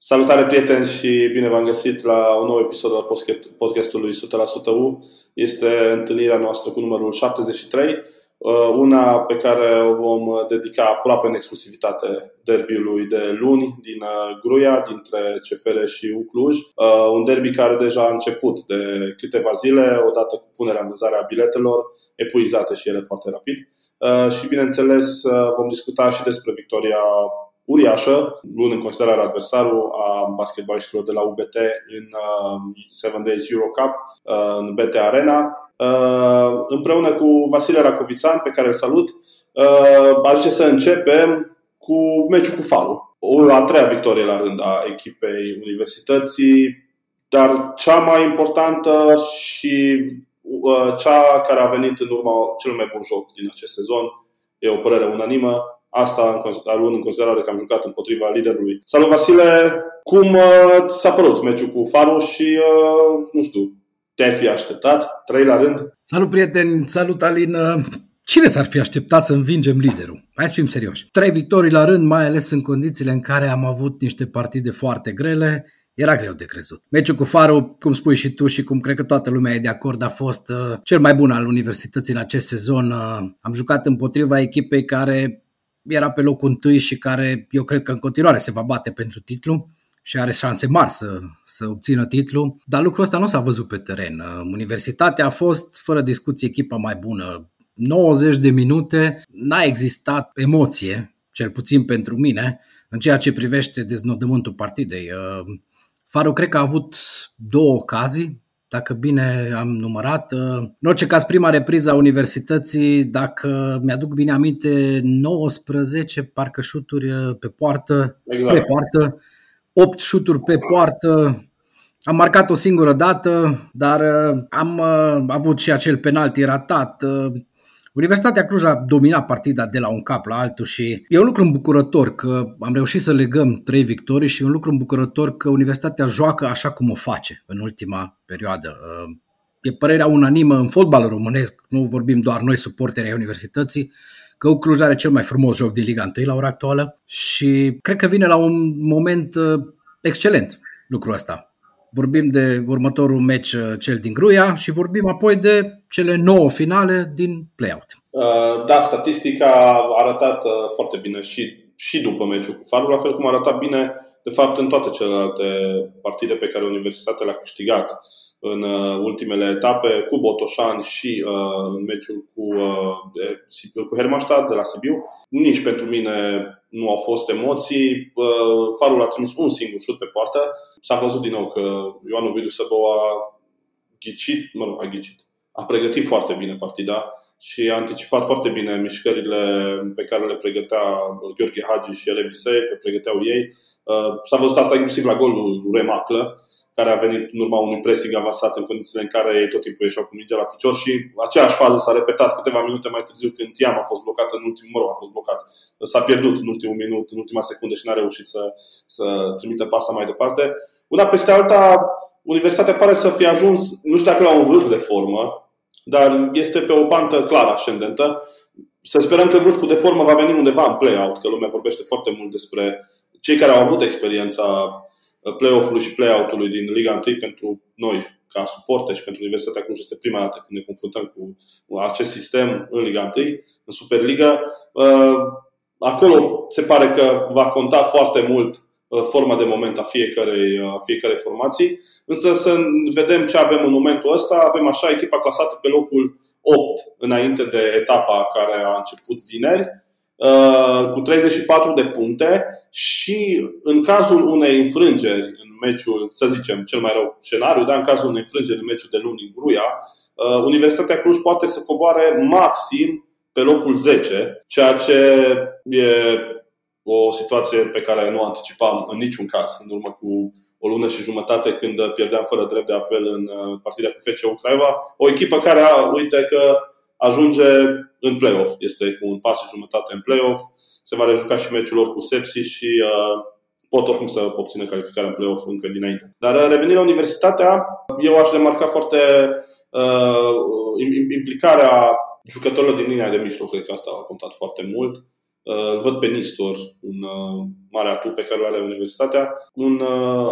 Salutare prieteni și bine v-am găsit la un nou episod al podcastului 100% U. Este întâlnirea noastră cu numărul 73, uh, una pe care o vom dedica aproape în exclusivitate derbiului de luni din uh, Gruia, dintre CFR și U Cluj. Uh, un derby care deja a început de câteva zile, odată cu punerea în vânzare a biletelor, epuizate și ele foarte rapid. Și bineînțeles vom discuta și despre victoria uriașă, luând în considerare adversarul a basketbaliștilor de la UBT în uh, Seven Days Euro Cup, uh, în BT Arena, uh, împreună cu Vasile Racovițan, pe care îl salut, uh, ajunge să începem cu meciul cu Falu. O a treia victorie la rând a echipei universității, dar cea mai importantă și uh, cea care a venit în urma cel mai bun joc din acest sezon, e o părere unanimă, Asta luând în considerare că am jucat împotriva liderului. Salut Vasile, cum uh, s-a părut meciul cu Faru și, uh, nu știu, te-ai fi așteptat? Trei la rând? Salut prieteni, salut Alin! Cine s-ar fi așteptat să învingem liderul? Hai să fim serioși. Trei victorii la rând, mai ales în condițiile în care am avut niște partide foarte grele, era greu de crezut. Meciul cu Faru, cum spui și tu și cum cred că toată lumea e de acord, a fost uh, cel mai bun al universității în acest sezon. Uh, am jucat împotriva echipei care era pe locul întâi și care eu cred că în continuare se va bate pentru titlu și are șanse mari să, să obțină titlul, dar lucrul ăsta nu s-a văzut pe teren. Universitatea a fost, fără discuție, echipa mai bună. 90 de minute, n-a existat emoție, cel puțin pentru mine, în ceea ce privește deznodământul partidei. Faru cred că a avut două ocazii, dacă bine am numărat. Uh, în orice caz, prima repriză a universității, dacă mi-aduc bine aminte, 19 parcă șuturi uh, pe poartă, exact. spre poartă, 8 șuturi pe poartă, am marcat o singură dată, dar uh, am avut și acel penalti ratat. Universitatea Cluj a dominat partida de la un cap la altul și e un lucru îmbucurător că am reușit să legăm trei victorii și e un lucru îmbucurător că Universitatea joacă așa cum o face în ultima perioadă. Uh, e părerea unanimă în fotbal românesc, nu vorbim doar noi suporterii ai Universității, că Cluj are cel mai frumos joc din Liga 1 la ora actuală și cred că vine la un moment uh, excelent lucrul ăsta. Vorbim de următorul meci, uh, cel din Gruia, și vorbim apoi de cele nouă finale din playout. Uh, da, statistica a arătat uh, foarte bine și, și după meciul cu Farul, la fel cum a arătat bine, de fapt, în toate celelalte partide pe care Universitatea le-a câștigat în ultimele etape, cu Botoșani și uh, în meciul cu, uh, cu Hermannstadt de la Sibiu. Nici pentru mine nu au fost emoții. Farul a trimis un singur șut pe poartă. S-a văzut din nou că Ioan Ovidiu Săbău a ghicit, mă rog, a ghicit. A pregătit foarte bine partida și a anticipat foarte bine mișcările pe care le pregătea Gheorghe Hagi și Elevisei, pe pregăteau ei. S-a văzut asta inclusiv la golul Remaclă care a venit în urma unui pressing avansat în condițiile în care ei tot timpul ieșeau cu mingea la picior și aceeași fază s-a repetat câteva minute mai târziu când Tiam a fost blocat în ultimul, mă rog, a fost blocat. S-a pierdut în ultimul minut, în ultima secundă și n-a reușit să, să trimite pasa mai departe. Una peste alta, Universitatea pare să fie ajuns, nu știu dacă la un vârf de formă, dar este pe o pantă clară ascendentă. Să sperăm că vârful de formă va veni undeva în play-out, că lumea vorbește foarte mult despre cei care au avut experiența play-off-ului și play-out-ului din Liga 1 pentru noi, ca suporte și pentru Universitatea Cluj este prima dată când ne confruntăm cu acest sistem în Liga 1, în Superliga. Uh, acolo se pare că va conta foarte mult uh, forma de moment a fiecarei, uh, a fiecarei formații. Însă să vedem ce avem în momentul ăsta. Avem așa echipa clasată pe locul 8 înainte de etapa care a început vineri Uh, cu 34 de puncte și în cazul unei înfrângeri în meciul, să zicem, cel mai rău scenariu, dar în cazul unei înfrângeri în meciul de luni în Gruia, uh, Universitatea Cluj poate să coboare maxim pe locul 10, ceea ce e o situație pe care nu anticipam în niciun caz în urmă cu o lună și jumătate când pierdeam fără drept de apel în uh, partida cu FC Craiova. O echipă care, a, uite că ajunge în play-off. Este cu un pas și jumătate în play-off. Se va rejuca și meciul lor cu Sepsi și uh, pot oricum să obțină calificarea în play-off încă dinainte. Dar uh, revenind la universitatea, eu aș remarca foarte uh, implicarea jucătorilor din linia de mijloc. Cred că asta a contat foarte mult. Îl văd pe Nistor, un mare atu pe care îl are Universitatea, un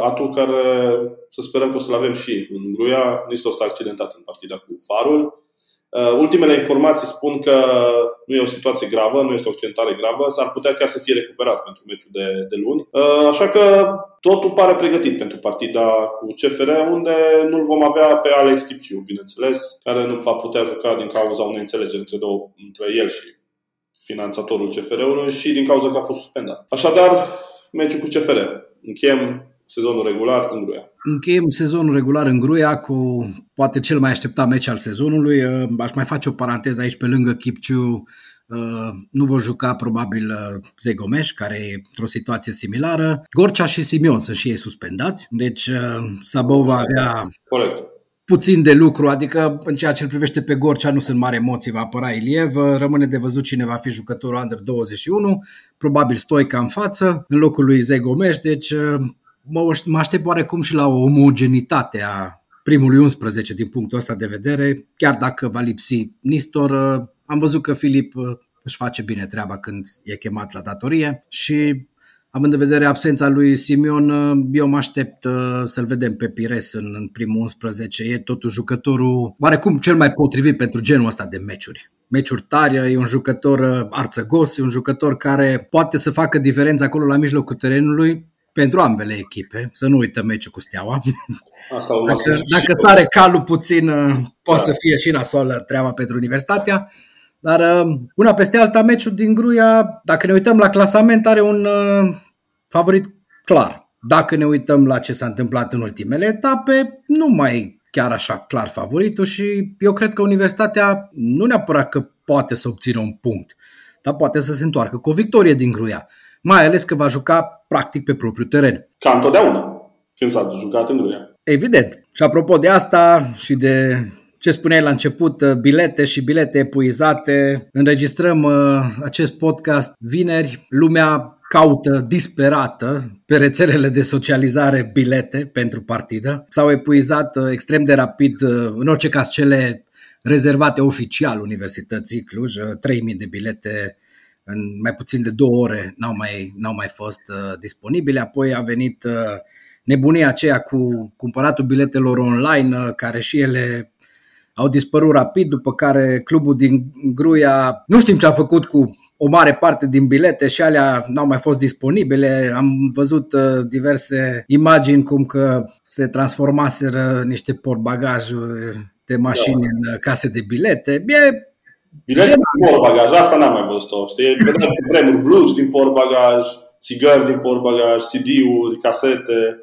atu care să sperăm că o să-l avem și în Gruia. Nistor s-a accidentat în partida cu Farul, Uh, ultimele informații spun că nu e o situație gravă, nu este o accentare gravă, s-ar putea chiar să fie recuperat pentru meciul de, de luni. Uh, așa că totul pare pregătit pentru partida cu CFR, unde nu-l vom avea pe Alex Chipciu, bineînțeles, care nu va putea juca din cauza unei înțelegeri între, două, între el și finanțatorul CFR-ului și din cauza că a fost suspendat. Așadar, meciul cu CFR. Încheiem sezonul regular în Gruia. Încheiem sezonul regular în Gruia cu poate cel mai așteptat meci al sezonului. Uh, aș mai face o paranteză aici pe lângă Kipciu. Uh, nu vor juca probabil uh, Zegomeș, care e într-o situație similară. Gorcea și Simion sunt și ei suspendați, deci Sabou va avea Corect. Puțin de lucru, adică în ceea ce îl privește pe Gorcea nu sunt mari emoții, va apăra Iliev, rămâne de văzut cine va fi jucătorul Under 21, probabil Stoica în față, în locul lui Zegomeș, deci mă, mă aștept oarecum și la o omogenitate a primului 11 din punctul ăsta de vedere, chiar dacă va lipsi Nistor, uh, am văzut că Filip uh, își face bine treaba când e chemat la datorie și având în vedere absența lui Simion, uh, eu mă aștept să-l vedem pe Pires în, în primul 11. E totuși jucătorul oarecum cel mai potrivit pentru genul ăsta de meciuri. Meciuri tari, e un jucător arțăgos, e un jucător care poate să facă diferența acolo la mijlocul terenului, pentru ambele echipe, să nu uităm meciul cu Steaua. Asta dacă, dacă sare calul puțin, uh, poate da. să fie și nasoală treaba pentru Universitatea. Dar uh, una peste alta, meciul din Gruia, dacă ne uităm la clasament, are un uh, favorit clar. Dacă ne uităm la ce s-a întâmplat în ultimele etape, nu mai chiar așa clar favoritul și eu cred că Universitatea nu neapărat că poate să obțină un punct, dar poate să se întoarcă cu o victorie din Gruia mai ales că va juca practic pe propriul teren. Ca întotdeauna, când s-a jucat în Gruia. Evident. Și apropo de asta și de ce spuneai la început, uh, bilete și bilete epuizate. Înregistrăm uh, acest podcast vineri. Lumea caută disperată pe rețelele de socializare bilete pentru partidă. S-au epuizat uh, extrem de rapid, în orice caz cele rezervate oficial Universității Cluj, 3000 de bilete în mai puțin de două ore n-au mai, n-au mai fost uh, disponibile. Apoi a venit uh, nebunia aceea cu cumpăratul biletelor online, uh, care și ele au dispărut rapid, după care clubul din Gruia, nu știm ce a făcut cu o mare parte din bilete și alea n-au mai fost disponibile. Am văzut uh, diverse imagini cum că se transformaseră niște portbagajuri de mașini da. în uh, case de bilete. E Bilete din portbagaj, asta n-am mai văzut-o. Știi? Vedeam pe vremuri blues din portbagaj, țigări din portbagaj, CD-uri, casete.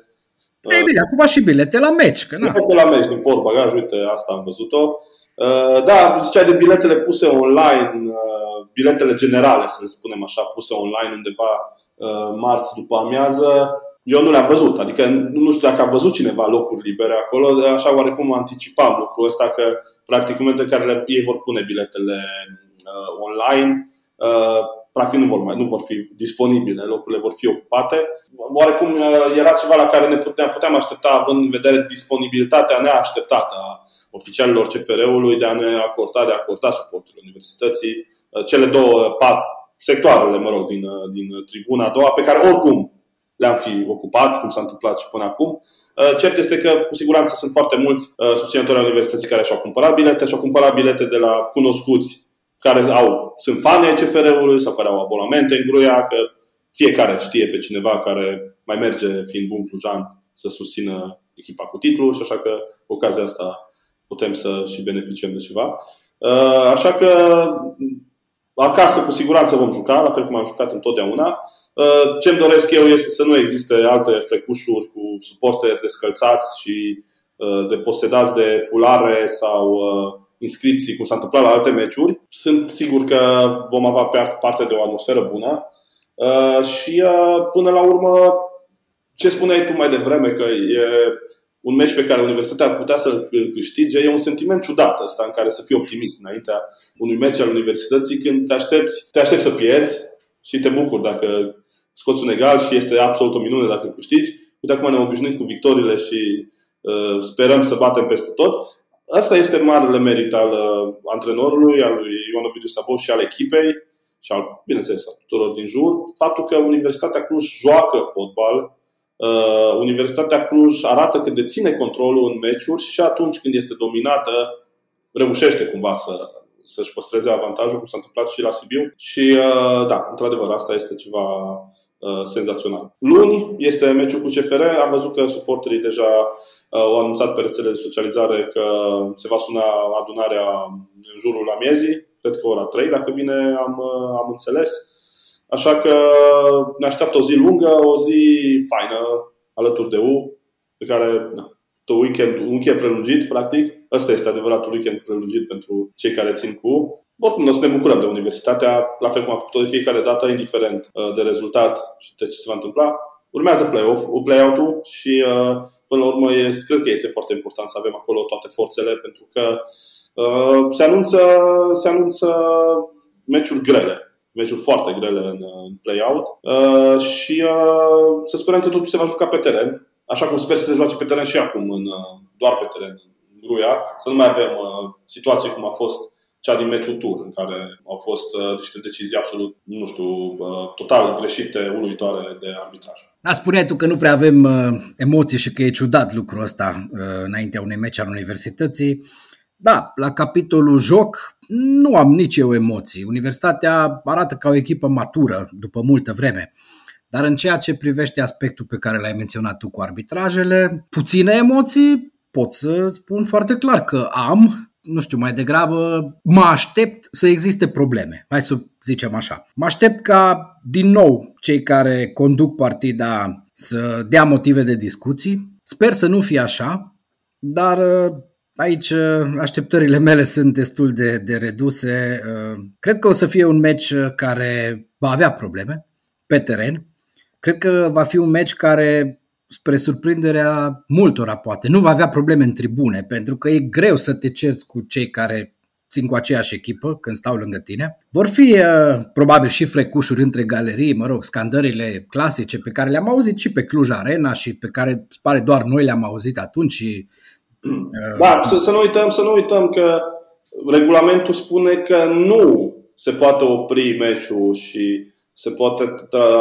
Ei bine, acum și bilete la meci. Că bilete la meci din portbagaj, uite, asta am văzut-o. Uh, da, zicea de biletele puse online, uh, biletele generale, să le spunem așa, puse online undeva uh, marți după amiază eu nu le-am văzut, adică nu știu dacă a văzut cineva locuri libere acolo, așa oarecum anticipam lucrul ăsta că practic în momentul în care le, ei vor pune biletele uh, online, uh, practic nu vor, mai, nu vor fi disponibile, locurile vor fi ocupate. Oarecum uh, era ceva la care ne puteam, puteam aștepta având în vedere disponibilitatea neașteptată a oficialilor CFR-ului de a ne acorda, de a acorda suportul universității, uh, cele două pat, sectoarele, mă rog, din, uh, din tribuna a doua, pe care oricum le-am fi ocupat, cum s-a întâmplat și până acum. Uh, cert este că, cu siguranță, sunt foarte mulți uh, susținători ai universității care și-au cumpărat bilete, și-au cumpărat bilete de la cunoscuți care au, sunt fani ai CFR-ului sau care au abonamente în Gruia, că fiecare știe pe cineva care mai merge, fiind bun clujan, să susțină echipa cu titlul și așa că cu ocazia asta putem să și beneficiem de ceva. Uh, așa că acasă cu siguranță vom juca, la fel cum am jucat întotdeauna. Uh, ce îmi doresc eu este să nu existe alte frecușuri cu suporteri descălțați și uh, de posedați de fulare sau uh, inscripții, cum s-a întâmplat la alte meciuri. Sunt sigur că vom avea parte de o atmosferă bună și până la urmă, ce spuneai tu mai devreme, că e un meci pe care Universitatea ar putea să-l câștige, e un sentiment ciudat ăsta în care să fii optimist înaintea unui meci al Universității când te aștepți, te aștepți să pierzi și te bucuri dacă scoți un egal și este absolut o minune dacă câștigi. Uite acum ne-am obișnuit cu victoriile și uh, sperăm să batem peste tot. Asta este marele merit al uh, antrenorului, al lui Ioan Ovidiu Sabou și al echipei și, al, bineînțeles, a tuturor din jur, faptul că Universitatea Cluj joacă fotbal, uh, Universitatea Cluj arată că deține controlul în meciuri și atunci când este dominată, reușește cumva să, să-și păstreze avantajul, cum s-a întâmplat și la Sibiu. Și, uh, da, într-adevăr, asta este ceva uh, senzațional. Luni este meciul cu CFR. Am văzut că suporterii deja uh, au anunțat pe rețele de socializare că se va suna adunarea în jurul la miezii, cred că ora 3, dacă bine am, am înțeles. Așa că ne așteaptă o zi lungă, o zi faină alături de U, pe care na, weekend, un weekend prelungit, practic. Ăsta este adevăratul weekend prelungit pentru cei care țin cu. Oricum, noi să ne bucurăm de universitatea, la fel cum am făcut-o de fiecare dată, indiferent uh, de rezultat și de ce se va întâmpla. Urmează play-off, play-out-ul și uh, până la urmă este, cred că este foarte important să avem acolo toate forțele pentru că uh, se anunță, se anunță meciuri grele, meciuri foarte grele în, în play-out uh, și uh, să sperăm că totul se va juca pe teren așa cum sper să se joace pe teren și acum, în, uh, doar pe teren, în Gruia, să nu mai avem uh, situații cum a fost cea din meciul tur, în care au fost uh, niște decizii absolut, nu știu, uh, total greșite, uluitoare de arbitraj. Da, spuneai tu că nu prea avem uh, emoții și că e ciudat lucrul ăsta uh, înaintea unui meci al universității. Da, la capitolul joc nu am nici eu emoții. Universitatea arată ca o echipă matură după multă vreme. Dar în ceea ce privește aspectul pe care l-ai menționat tu cu arbitrajele, puține emoții, pot să spun foarte clar că am, nu știu, mai degrabă mă aștept să existe probleme. Hai să zicem așa. Mă aștept ca, din nou, cei care conduc partida să dea motive de discuții. Sper să nu fie așa, dar Aici așteptările mele sunt destul de, de reduse. Cred că o să fie un meci care va avea probleme pe teren. Cred că va fi un meci care, spre surprinderea multora poate, nu va avea probleme în tribune, pentru că e greu să te cerți cu cei care țin cu aceeași echipă când stau lângă tine. Vor fi uh, probabil și frecușuri între galerii, mă rog, scandările clasice pe care le-am auzit și pe Cluj Arena și pe care pare doar noi le-am auzit atunci. Și, uh, da, să, să, nu uităm, să nu uităm că regulamentul spune că nu se poate opri meciul și se poate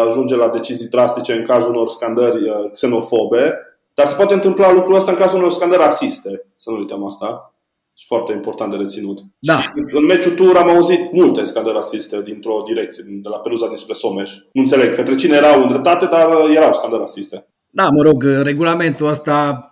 ajunge la decizii drastice în cazul unor scandări uh, xenofobe, dar se poate întâmpla lucrul ăsta în cazul unor scandări rasiste, să nu uităm asta. Și foarte important de reținut. Da. Și în meciul tur am auzit multe scandări rasiste dintr-o direcție, de la Peluza dinspre Someș. Nu înțeleg către cine erau îndreptate, dar uh, erau scandări rasiste. Da, mă rog, regulamentul ăsta,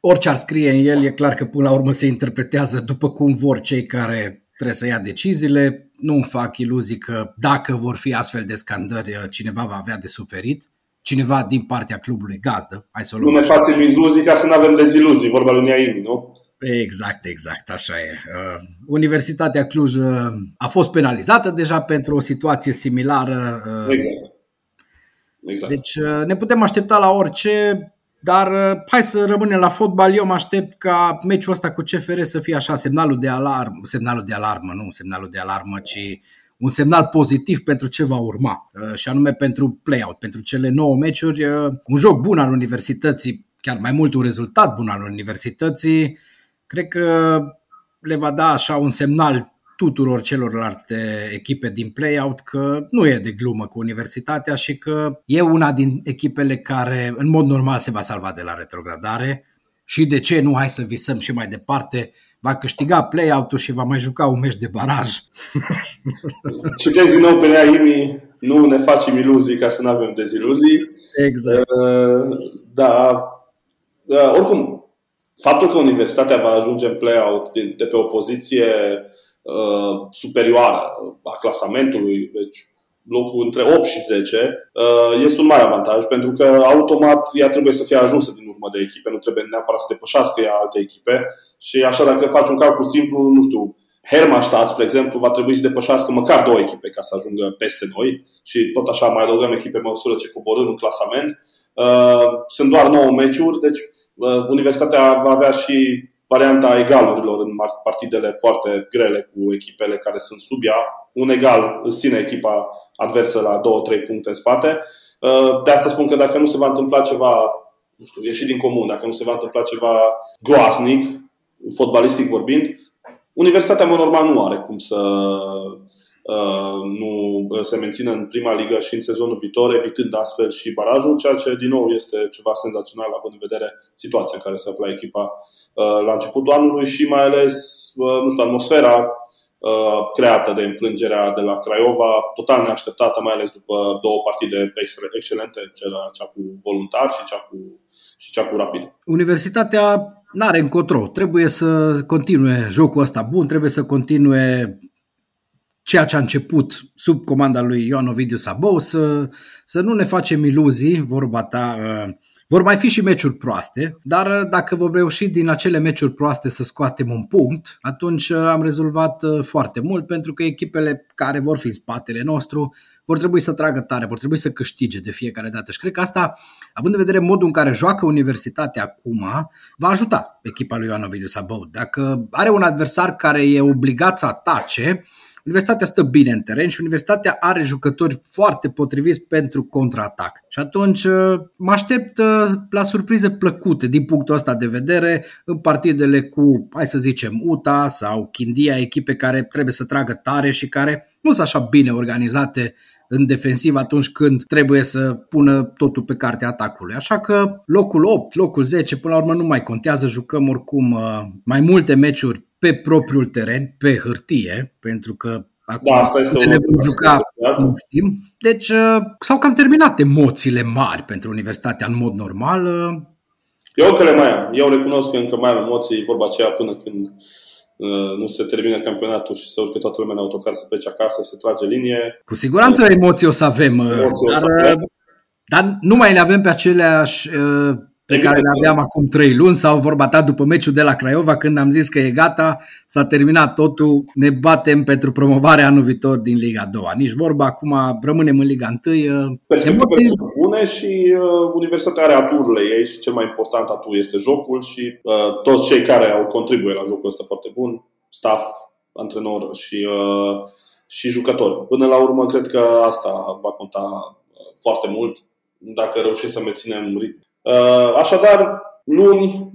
orice ar scrie în el, e clar că până la urmă se interpretează după cum vor cei care trebuie să ia deciziile nu îmi fac iluzii că dacă vor fi astfel de scandări, cineva va avea de suferit, cineva din partea clubului gazdă. Hai să nu ne facem iluzii ca să nu avem deziluzii, vorba lui Niaimi, nu? Exact, exact, așa e. Uh, Universitatea Cluj uh, a fost penalizată deja pentru o situație similară. Uh, exact. exact. Deci ne putem aștepta la orice. Dar uh, hai să rămânem la fotbal. Eu mă aștept ca meciul ăsta cu CFR să fie așa, semnalul de alarmă, semnalul de alarmă, nu semnalul de alarmă, ci un semnal pozitiv pentru ce va urma uh, și anume pentru play-out, pentru cele 9 meciuri, uh, un joc bun al universității, chiar mai mult un rezultat bun al universității, cred că le va da așa un semnal tuturor celorlalte echipe din play-out că nu e de glumă cu Universitatea și că e una din echipele care în mod normal se va salva de la retrogradare și de ce nu, hai să visăm și mai departe, va câștiga play-out-ul și va mai juca un meci de baraj. Citez din nou pe Neaimi, nu ne facem iluzii ca să nu avem deziluzii. Exact. Uh, da, da, oricum, faptul că Universitatea va ajunge în play-out de pe o poziție uh, superioară a clasamentului, deci locul între 8 și 10, uh, este un mare avantaj pentru că automat ea trebuie să fie ajunsă din urmă de echipe, nu trebuie neapărat să depășească ea alte echipe și așa dacă faci un calcul simplu, nu știu, Hermannstadt, spre exemplu, va trebui să depășească măcar două echipe ca să ajungă peste noi și tot așa mai adăugăm echipe pe măsură ce coborâm în clasament. Uh, sunt doar 9 meciuri, deci uh, Universitatea va avea și varianta egalurilor în partidele foarte grele cu echipele care sunt sub ea. Un egal îți ține echipa adversă la 2-3 puncte în spate. Uh, de asta spun că dacă nu se va întâmpla ceva, nu știu, ieșit din comun, dacă nu se va întâmpla ceva groaznic, fotbalistic vorbind, Universitatea, mă normal, nu are cum să, nu se mențină în prima ligă și în sezonul viitor, evitând astfel și barajul, ceea ce din nou este ceva senzațional având în vedere situația în care se afla echipa la începutul anului și mai ales, nu știu, atmosfera creată de înfrângerea de la Craiova, total neașteptată, mai ales după două partide excelente, cea cu voluntar și cea cu, și cea cu rapid. Universitatea n-are încotro, trebuie să continue jocul ăsta bun, trebuie să continue ceea ce a început sub comanda lui Ioan Ovidiu Sabou, să, să nu ne facem iluzii, vorba ta, uh, vor mai fi și meciuri proaste, dar uh, dacă vom reuși din acele meciuri proaste să scoatem un punct, atunci uh, am rezolvat foarte mult, pentru că echipele care vor fi în spatele nostru vor trebui să tragă tare, vor trebui să câștige de fiecare dată. Și cred că asta, având în vedere modul în care joacă Universitatea acum, va ajuta echipa lui Ioan Ovidiu Sabou. Dacă are un adversar care e obligat să atace, Universitatea stă bine în teren și Universitatea are jucători foarte potriviți pentru contraatac. Și atunci uh, mă aștept uh, la surprize plăcute din punctul ăsta de vedere în partidele cu, hai să zicem, UTA sau Chindia, echipe care trebuie să tragă tare și care nu sunt așa bine organizate în defensiv atunci când trebuie să pună totul pe cartea atacului. Așa că locul 8, locul 10, până la urmă nu mai contează, jucăm oricum uh, mai multe meciuri pe propriul teren, pe hârtie, pentru că acum da, asta este ne vom juca, nu știm. Deci uh, s-au cam terminat emoțiile mari pentru universitatea în mod normal. Uh. Eu încă le mai am. Eu recunosc că încă mai am emoții, vorba aceea până când uh, nu se termină campionatul și se urcă toată lumea în autocar să plece acasă, să trage linie. Cu siguranță emoții o să avem, emoții dar, o să avem. dar nu mai le avem pe aceleași pe care le aveam acum trei luni sau vorba ta după meciul de la Craiova când am zis că e gata, s-a terminat totul, ne batem pentru promovarea anul viitor din Liga 2. Nici vorba, acum rămânem în Liga 1. Perspective sunt bune și uh, Universitatea are aturile ei și cel mai important atu este jocul și uh, toți cei care au contribuit la jocul ăsta foarte bun, staff, antrenor și, uh, și jucători. Până la urmă, cred că asta va conta uh, foarte mult dacă reușim să menținem ritm Uh, așadar, luni,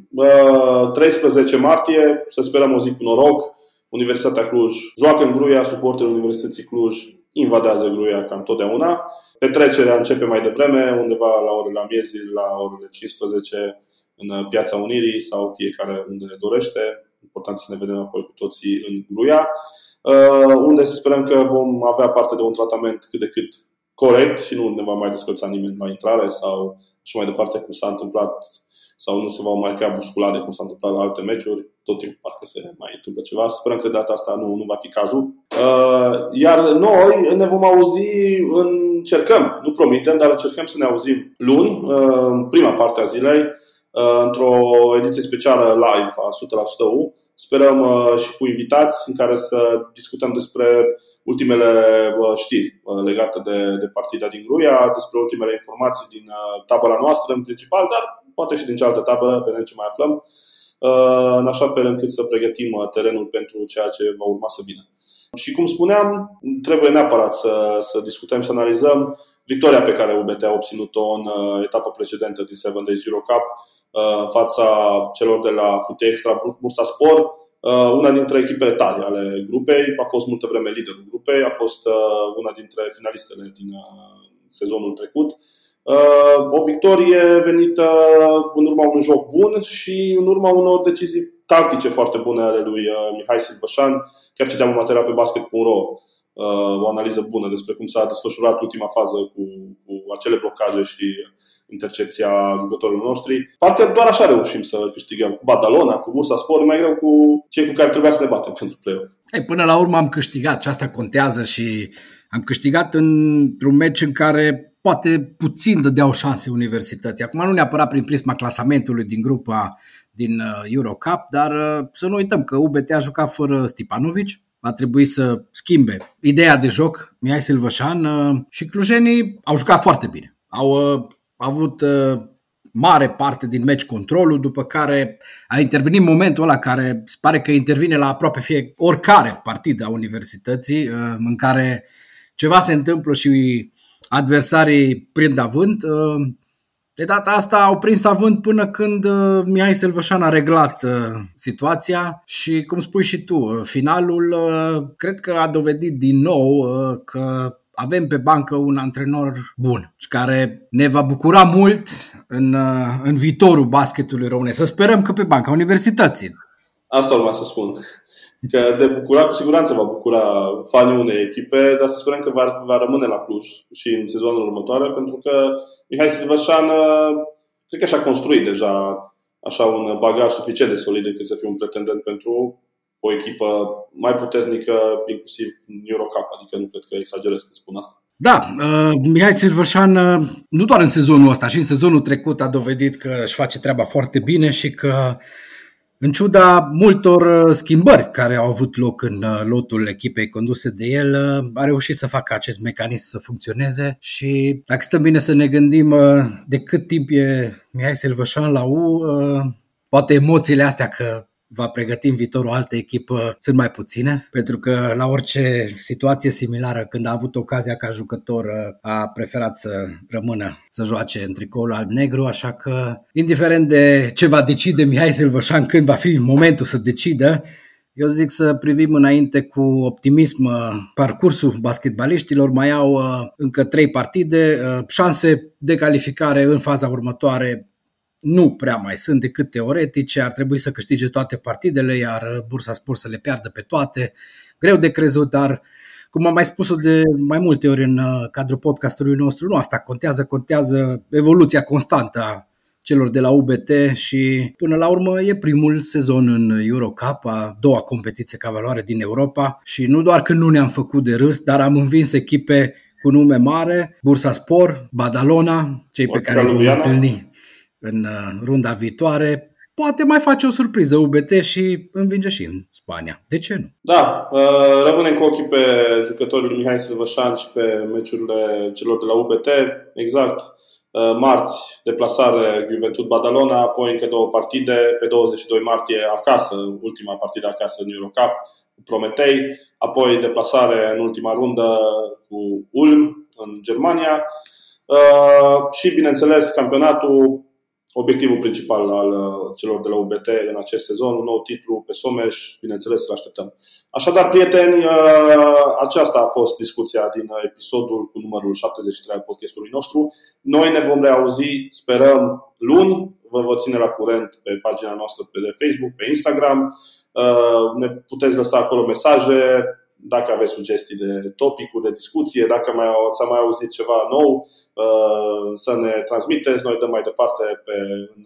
13 uh, martie, să sperăm o zi cu noroc, Universitatea Cluj joacă în Gruia, suporterul Universității Cluj invadează Gruia cam totdeauna. Petrecerea începe mai devreme, undeva la orele amiezii, la orele 15 în Piața Unirii sau fiecare unde dorește. Important să ne vedem apoi cu toții în Gruia, uh, unde să sperăm că vom avea parte de un tratament cât de cât corect și nu ne va mai descălța nimeni la intrare sau și mai departe cum s-a întâmplat sau nu se va mai crea busculade cum s-a întâmplat la alte meciuri, tot timpul parcă se mai întâmplă ceva. Sperăm că de data asta nu, nu va fi cazul. Uh, iar noi ne vom auzi, încercăm, nu promitem, dar încercăm să ne auzim luni, uh, în prima parte a zilei, uh, într-o ediție specială live a 100% U Sperăm uh, și cu invitați în care să discutăm despre ultimele uh, știri uh, legate de, de partida din Gruia, despre ultimele informații din tabăra noastră în principal, dar poate și din cealaltă tabără, vedem ce mai aflăm, în așa fel încât să pregătim terenul pentru ceea ce va urma să vină. Și cum spuneam, trebuie neapărat să, să discutăm, să analizăm victoria pe care UBT a obținut-o în etapa precedentă din Seven Days Euro Cup în fața celor de la Fute Extra Bursa Sport. Una dintre echipele tari ale grupei, a fost multă vreme liderul grupei, a fost una dintre finalistele din sezonul trecut. O victorie venită în urma unui joc bun și în urma unor decizii tactice foarte bune ale lui Mihai Silvășan. Chiar citeam un material pe basket.ro Uh, o analiză bună despre cum s-a desfășurat ultima fază cu, cu acele blocaje și intercepția jucătorilor noștri. Parcă doar așa reușim să câștigăm cu Badalona, cu Bursa Sport, mai greu cu cei cu care trebuia să ne batem pentru play-off. Ei, până la urmă am câștigat și asta contează și am câștigat într-un meci în care poate puțin dădeau șanse universității. Acum nu neapărat prin prisma clasamentului din grupa din uh, Eurocup, dar uh, să nu uităm că UBT a jucat fără Stipanovici, va trebui să schimbe ideea de joc, Mihai Silvășan uh, și clujenii au jucat foarte bine. Au uh, avut uh, mare parte din meci controlul, după care a intervenit momentul ăla care se pare că intervine la aproape fie oricare partidă a universității în care ceva se întâmplă și adversarii prind avânt. De data asta au prins avânt până când uh, Mihai Selvășan a reglat uh, situația și, cum spui și tu, uh, finalul cred că a dovedit din nou că avem pe bancă un antrenor bun și care ne va bucura mult în, în viitorul basketului românesc. Să sperăm că pe banca universității. Asta urma să spun. Că de bucura, cu siguranță va bucura fanii unei echipe, dar să sperăm că va, va rămâne la Cluj și în sezonul următoare, pentru că Mihai Silvășan cred că și-a construit deja așa un bagaj suficient de solid încât să fie un pretendent pentru o echipă mai puternică, inclusiv în Eurocup, adică nu cred că exagerez când spun asta. Da, uh, Mihai Silvășan, uh, nu doar în sezonul ăsta, și în sezonul trecut a dovedit că își face treaba foarte bine și că în ciuda multor uh, schimbări care au avut loc în uh, lotul echipei conduse de el, uh, a reușit să facă acest mecanism să funcționeze și dacă stăm bine să ne gândim de cât timp e Mihai Silvășan la U, poate emoțiile astea că va pregăti în viitor o altă echipă sunt mai puține, pentru că la orice situație similară, când a avut ocazia ca jucător, a preferat să rămână să joace în tricoul alb-negru, așa că, indiferent de ce va decide Mihai Silvășan când va fi momentul să decidă, eu zic să privim înainte cu optimism uh, parcursul basketbaliștilor. Mai au uh, încă trei partide, uh, șanse de calificare în faza următoare nu prea mai sunt decât teoretice, ar trebui să câștige toate partidele, iar Bursa Sport să le piardă pe toate. Greu de crezut, dar cum am mai spus-o de mai multe ori în uh, cadrul podcastului nostru, nu asta contează, contează evoluția constantă a celor de la UBT și până la urmă e primul sezon în Eurocup, a doua competiție ca valoare din Europa și nu doar că nu ne-am făcut de râs, dar am învins echipe cu nume mare, Bursa Sport, Badalona, cei pe care îi vom întâlni în uh, runda viitoare. Poate mai face o surpriză UBT și învinge și în Spania. De ce nu? Da, uh, rămânem cu ochii pe jucătorii lui Mihai Silvășan și pe meciurile celor de la UBT. Exact. Uh, marți, deplasare Juventud Badalona, apoi încă două partide, pe 22 martie acasă, ultima partidă acasă în Eurocup cu Prometei, apoi deplasare în ultima rundă cu Ulm în Germania și, bineînțeles, campionatul obiectivul principal al uh, celor de la UBT în acest sezon, un nou titlu pe Someș, bineînțeles, să așteptăm. Așadar, prieteni, uh, aceasta a fost discuția din episodul cu numărul 73 al podcastului nostru. Noi ne vom reauzi, sperăm, luni. Vă vă ține la curent pe pagina noastră pe Facebook, pe Instagram. Uh, ne puteți lăsa acolo mesaje, dacă aveți sugestii de topicuri de discuție, dacă mai ați mai auzit ceva nou, uh, să ne transmiteți, noi dăm mai departe pe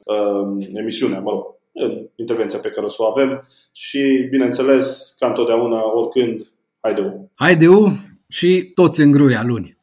uh, emisiunea, mă rog, în intervenția pe care o să o avem și, bineînțeles, ca întotdeauna, oricând, haideu! Haideu și toți în gruia luni!